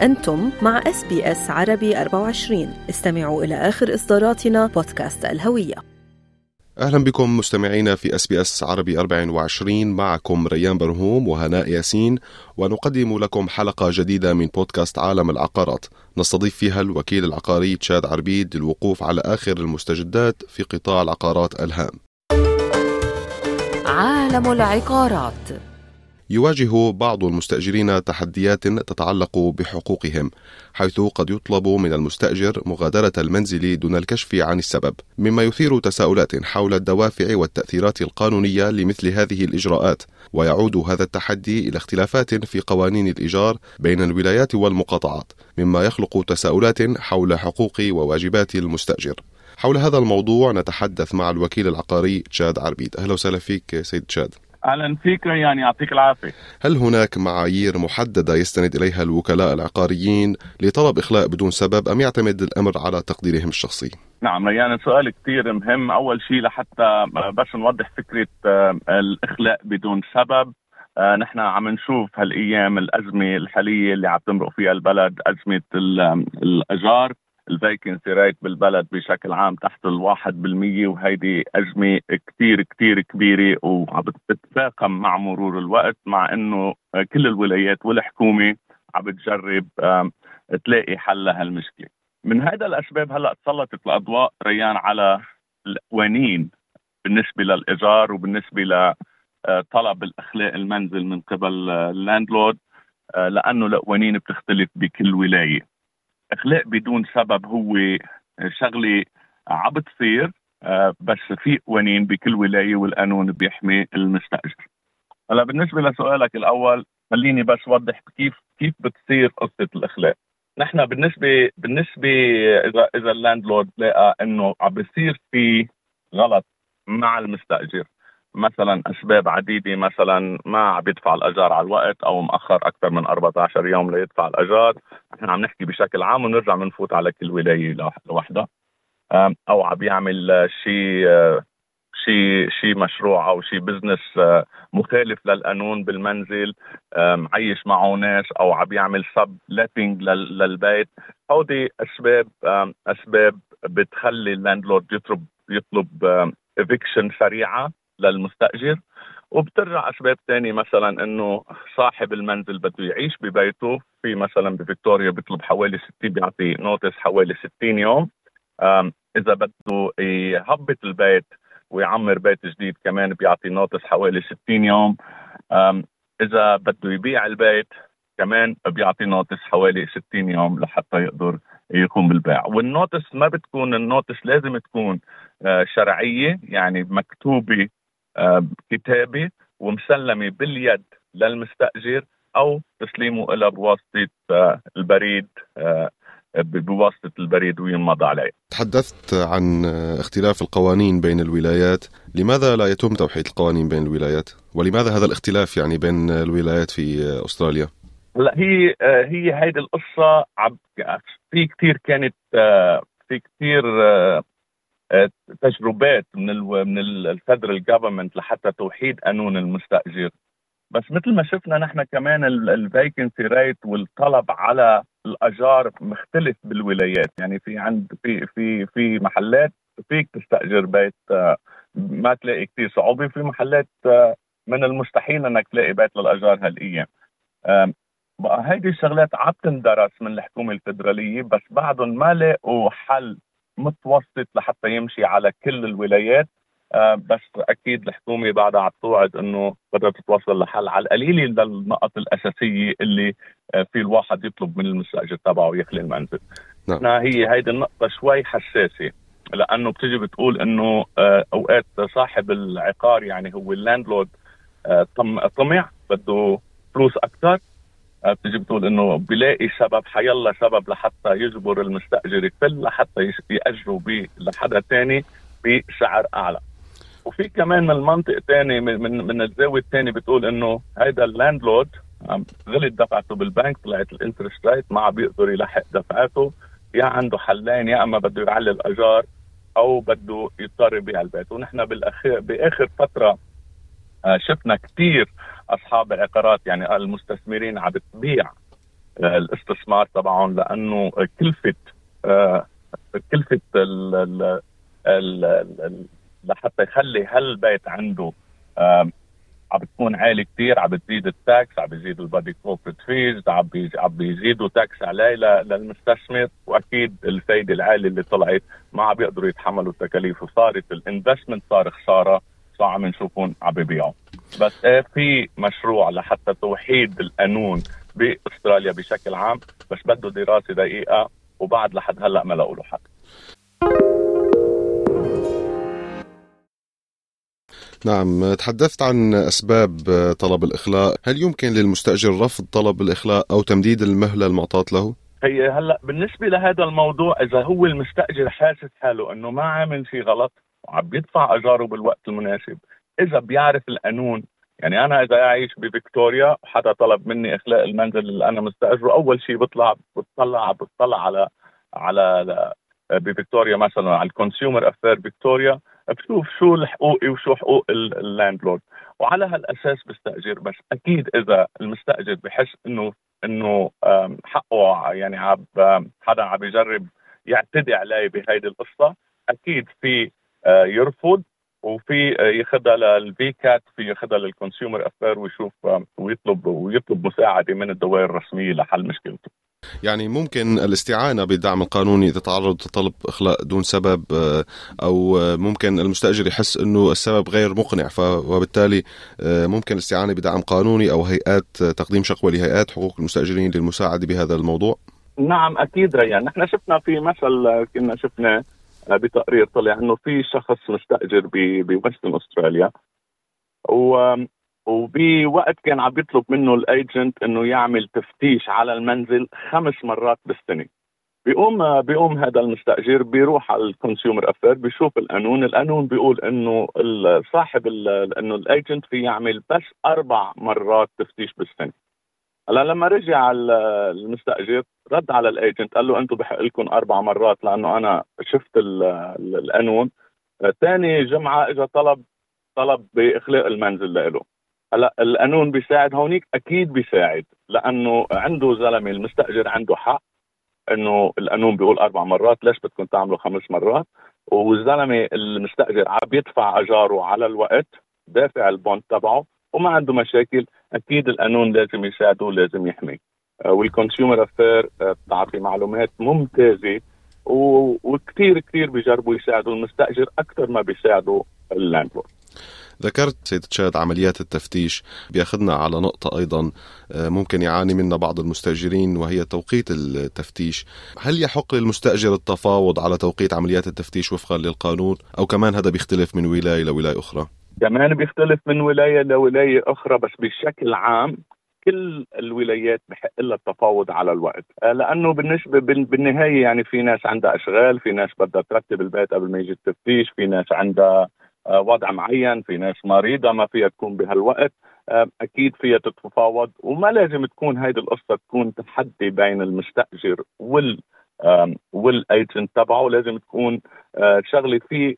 أنتم مع SBS عربي 24 استمعوا إلى آخر إصداراتنا بودكاست الهوية. أهلا بكم مستمعينا في SBS عربي 24 معكم ريان برهوم وهناء ياسين ونقدم لكم حلقة جديدة من بودكاست عالم العقارات. نستضيف فيها الوكيل العقاري تشاد عربيد للوقوف على آخر المستجدات في قطاع العقارات الهام. عالم العقارات. يواجه بعض المستأجرين تحديات تتعلق بحقوقهم حيث قد يطلب من المستأجر مغادرة المنزل دون الكشف عن السبب. مما يثير تساؤلات حول الدوافع والتأثيرات القانونية لمثل هذه الإجراءات ويعود هذا التحدي إلى اختلافات في قوانين الإيجار بين الولايات والمقاطعات مما يخلق تساؤلات حول حقوق وواجبات المستأجر. حول هذا الموضوع نتحدث مع الوكيل العقاري تشاد عربيد. أهلا وسهلا فيك سيد تشاد. أهلا فيك ريان يعطيك العافية. هل هناك معايير محددة يستند إليها الوكلاء العقاريين لطلب إخلاء بدون سبب أم يعتمد الأمر على تقديرهم الشخصي؟ نعم ريان سؤال كثير مهم، أول شيء لحتى بس نوضح فكرة آه، الإخلاء بدون سبب آه، نحن عم نشوف هالأيام الأزمة الحالية اللي عم تمرق فيها البلد أزمة الاجار الفيكنسي ريت بالبلد بشكل عام تحت الواحد بالمية وهيدي أزمة كتير كتير كبيرة وعم بتتفاقم مع مرور الوقت مع أنه كل الولايات والحكومة عم بتجرب تلاقي حل لهالمشكلة. من هذا الأسباب هلأ تسلطت الأضواء ريان على القوانين بالنسبة للإيجار وبالنسبة لطلب الإخلاء المنزل من قبل اللاندلورد لأنه القوانين بتختلف بكل ولاية. إخلاء بدون سبب هو شغلة عم بتصير آه، بس في قوانين بكل ولاية والقانون بيحمي المستأجر. هلا بالنسبة لسؤالك الأول خليني بس اوضح كيف كيف بتصير قصة الإخلاء. نحن بالنسبة بالنسبة إذا إذا اللاندلورد لقى إنه عم بيصير في غلط مع المستأجر مثلا أسباب عديدة مثلا ما عم يدفع الأجار على الوقت أو مأخر أكثر من 14 يوم ليدفع الأجار. نحن عم نحكي بشكل عام ونرجع بنفوت على كل ولاية لوحدها. أو عم يعمل شيء شيء شيء مشروع أو شيء business مخالف للقانون بالمنزل. معيش معه ناس أو عم يعمل subletting للبيت. هودي أسباب أسباب بتخلي ال landlord يطلب يطلب eviction سريعة. للمستأجر. وبترجع اسباب ثانية مثلا إنه صاحب المنزل بده يعيش ببيته في مثلا بفيكتوريا بيطلب حوالي 60 بيعطي notice حوالي 60 يوم. إذا بده يهبط البيت ويعمر بيت جديد كمان بيعطي notice حوالي 60 يوم. إذا بده يبيع البيت كمان بيعطي notice حوالي 60 يوم لحتى يقدر يقوم بالبيع. وال notice ما بتكون ال notice لازم تكون آه، شرعية يعني مكتوبة آه، كتابه ومسلمه باليد للمستأجر أو تسليمه لها بواسطة آه، البريد بواسطة البريد وينمضى عليه. تحدثت عن اختلاف القوانين بين الولايات، لماذا لا يتم توحيد القوانين بين الولايات؟ ولماذا هذا الاختلاف يعني بين الولايات في أستراليا؟ هلا هي هي هيدي القصة في كثير كانت في كثير تجربات من من ال federal government لحتى توحيد قانون المستأجر. بس مثل ما شفنا نحن كمان ال vacancy rate والطلب على الأجار مختلف بالولايات. يعني في عند في في في محلات فيك تستأجر بيت ما تلاقي كثير صعوبة. في محلات من المستحيل إنك تلاقي بيت للأجار هالايام بقى هيدي الشغلات عم تندرس من الحكومة الفدراليه بس بعدهم ما لاقوا حل متوسط لحتى يمشي على كل الولايات آه بس أكيد الحكومة بعدها عم توعد إنه بدها تتوصل لحل على القليله للنقط الأساسية اللي آه في الواحد يطلب من المستأجر تبعه يخلي المنزل. نعم. هي هيدي النقطة شوي حساسة لأنه بتجي بتقول إنه آه أوقات صاحب العقار يعني هو اللاندلورد طمع بده فلوس أكثر آه، بتيجي بتقول إنه بلاقي سبب حيلا سبب لحتى يجبر المستأجر يفل لحتى يأجروا به لحدا ثاني بسعر أعلى. وفي كمان من المنطق ثاني من من, الزاوية الثانية بتقول إنه هيدا ال landlord غلط دفعته بالبنك طلعت ال interest rate ما عم بيقدر يلحق دفعاته. يا عنده حلين يا أما بده يعلي الأجار أو بده يضطر يبيع البيت. ونحن بالأخير بآخر فترة شفنا كثير أصحاب العقارات يعني المستثمرين عم بتبيع الاستثمار تبعهم لأنه كلفه كلفه لحتى يخلي هالبيت عنده عم بتكون عالي كثير عم بتزيد ال tax عم بيزيدوا ال body corporate fees عم بيزيدوا tax عليه للمستثمر وأكيد الفايدة العالية اللي طلعت ما عم بيقدروا يتحملوا التكاليف وصارت ال investment صار خسارة عم نشوفهم عم بيبيعوا بس إيه في مشروع لحتى توحيد القانون بأستراليا بشكل عام بس بده دراسة دقيقة وبعد لحد هلأ ما لقوا له حل. نعم تحدثت عن أسباب طلب الإخلاء. هل يمكن للمستأجر رفض طلب الإخلاء أو تمديد المهلة المعطاة له؟ هي هلأ بالنسبة لهذا الموضوع إذا هو المستأجر حاسس حاله إنه ما عامل شيء غلط وعم بيدفع أجاره بالوقت المناسب. إذا بيعرف القانون يعني أنا إذا أعيش بفيكتوريا وحدا طلب مني إخلاء المنزل اللي أنا مستأجره أول شيء بطلع بطلع بطلع على على بفيكتوريا مثلا على ال Consumer Affairs فيكتوريا بشوف شو حقوقي وشو حقوق ال landlord وعلى هالأساس بستأجر بس أكيد إذا المستأجر بحس انه إنه حقه يعني عب حدا عم يجرب يعتدي علي بهيدي القصة أكيد في يرفض وفي آه، ياخذها لل VCAT في ياخذها لل Consumer Affairs ويشوف ويطلب ويطلب مساعدة من الدوائر الرسمية لحل مشكلته. يعني ممكن الاستعانة بالدعم القانوني إذا تعرض لطلب إخلاء دون سبب آه، أو ممكن المستأجر يحس أنه السبب غير مقنع وبالتالي آه، ممكن الاستعانة بدعم قانوني أو هيئات تقديم شكوى لهيئات حقوق المستأجرين للمساعدة بهذا الموضوع؟ نعم أكيد ريان. نحن شفنا في مثل كنا شفنا بتقرير طلع إنه في شخص مستأجر ب Western Australia و وبوقت كان عم يطلب منه ال agent إنه يعمل تفتيش على المنزل خمس مرات بالسنة. بيقوم بيقوم هذا المستأجر بيروح على ال Consumer Affairs بيشوف القانون القانون بيقول إنه صاحب إنه ال agent في يعمل بس أربع مرات تفتيش بالسنة. هلا لما رجع المستأجر رد على الايجنت قال له أنتم بحق لكم أربع مرات لأنه أنا شفت القانون. ثاني جمعة اجى طلب طلب بإخلاء المنزل له هلا القانون بيساعد هونيك أكيد بيساعد لأنه عنده زلمة المستأجر عنده حق إنه القانون بيقول أربع مرات ليش بدكم تعملوا خمس مرات؟ والزلمة المستأجر عم يدفع أجاره على الوقت دافع ال bond تبعه وما عنده مشاكل. أكيد القانون لازم يساعده ولازم يحميه. آه، وال Consumer Affairs بتعطي معلومات ممتازة وكثير كثير بيجربوا يساعدوا المستأجر أكثر ما بيساعدوا ال landlord. ذكرت سيد تشاد عمليات التفتيش. بياخذنا على نقطة أيضا آه، ممكن يعاني منها بعض المستأجرين وهي توقيت التفتيش. هل يحق للمستأجر التفاوض على توقيت عمليات التفتيش وفقا للقانون؟ أو كمان هذا بيختلف من ولاية لولاية أخرى؟ كمان بيختلف من ولاية لولاية أخرى بس بشكل عام كل الولايات بحق لها التفاوض على الوقت. آه، لأنه بالنسبة بالنهاية يعني في ناس عندها أشغال في ناس بدها ترتب البيت قبل ما يجي التفتيش في ناس عندها آه، وضع معين في ناس مريضة ما فيها تكون بهالوقت. آه، أكيد فيها تتفاوض وما لازم تكون هيدي القصة تكون تحدي بين المستأجر وال والأيجنت تبعه. لازم تكون شغلة في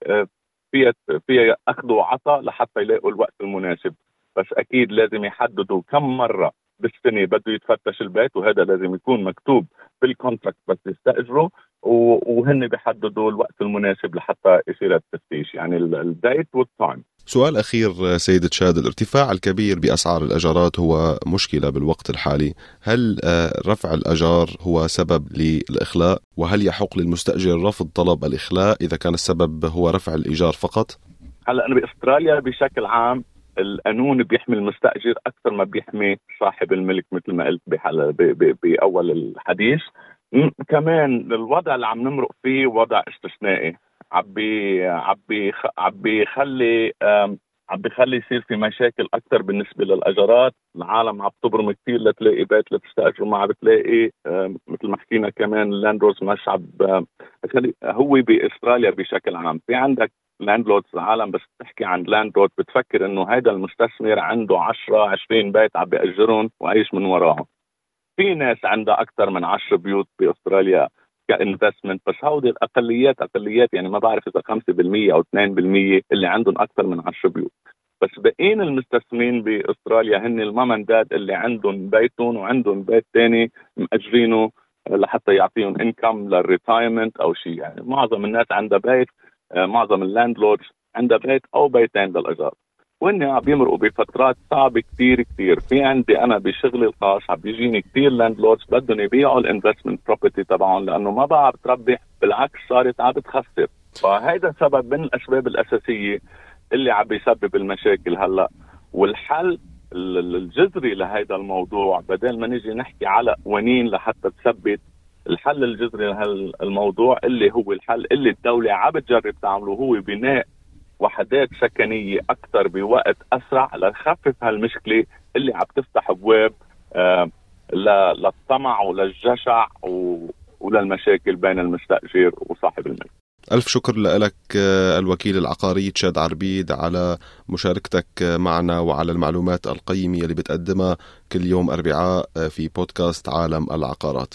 فيها فيها أخذ وعطاء لحتى يلاقوا الوقت المناسب. بس أكيد لازم يحددوا كم مرة بالسنة بده يتفتش البيت وهذا لازم يكون مكتوب بال contract بس يستاجره وهن بيحددوا الوقت المناسب لحتى يصير التفتيش يعني ال date وال time سؤال أخير سيد تشاد الارتفاع الكبير بأسعار الأجارات هو مشكلة بالوقت الحالي. هل آه، رفع الأجار هو سبب للإخلاء؟ وهل يحق للمستأجر رفض طلب الإخلاء إذا كان السبب هو رفع الإيجار فقط؟ هلا أنا بأستراليا بشكل عام القانون بيحمي المستأجر أكثر ما بيحمي صاحب الملك مثل ما قلت بأول الحديث. كمان الوضع اللي عم نمرق فيه وضع استثنائي. عبي عبي عبي يخلي عم بيخلي يصير في مشاكل أكثر بالنسبة للاجارات، العالم عم تبرم كثير لتلاقي بيت لتستاجره ما عم بتلاقي مثل ما حكينا كمان اللاندروز مش عم هو بإستراليا بشكل عام، في عندك landlords العالم بس بتحكي عن landlord بتفكر إنه هذا المستثمر عنده 10 20 بيت عم بيأجرهم وعايش من وراهم. في ناس عندها أكثر من 10 بيوت بأستراليا. ك investment بس هودي الأقليات أقليات يعني ما بعرف إذا 5% أو 2% اللي عندهم أكثر من 10 بيوت. بس باقيين المستثمرين بأستراليا هن ال mum dad اللي عندهم بيتهم وعندهم بيت ثاني مأجرينه لحتى يعطيهم income لل retirement أو شيء يعني معظم الناس عندها بيت آه، معظم ال landlords عندها بيت أو بيتين للايجار وهن عم بيمرقوا بفترات صعبة كثير كثير في عندي أنا بشغلي الخاص عم بيجيني كثير landlords بدهم يبيعوا ال investment property تبعهم لأنه ما بقى عم تربح بالعكس صارت عم بتخسر. فهيدا سبب من الأسباب الأساسية اللي عم بيسبب المشاكل هلأ. والحل الجذري لهذا الموضوع بدل ما نجي نحكي على قوانين لحتى تثبت الحل الجذري لهالموضوع اللي هو الحل اللي الدولة عم بتجرب تعمله هو بناء وحدات سكنية أكثر بوقت أسرع لنخفف هالمشكلة اللي عم تفتح أبواب آه للطمع وللجشع وللمشاكل بين المستأجر وصاحب الملك. ألف شكر لك الوكيل العقاري تشاد عربيد على مشاركتك معنا وعلى المعلومات القيمة اللي بتقدمها كل يوم أربعاء في بودكاست عالم العقارات.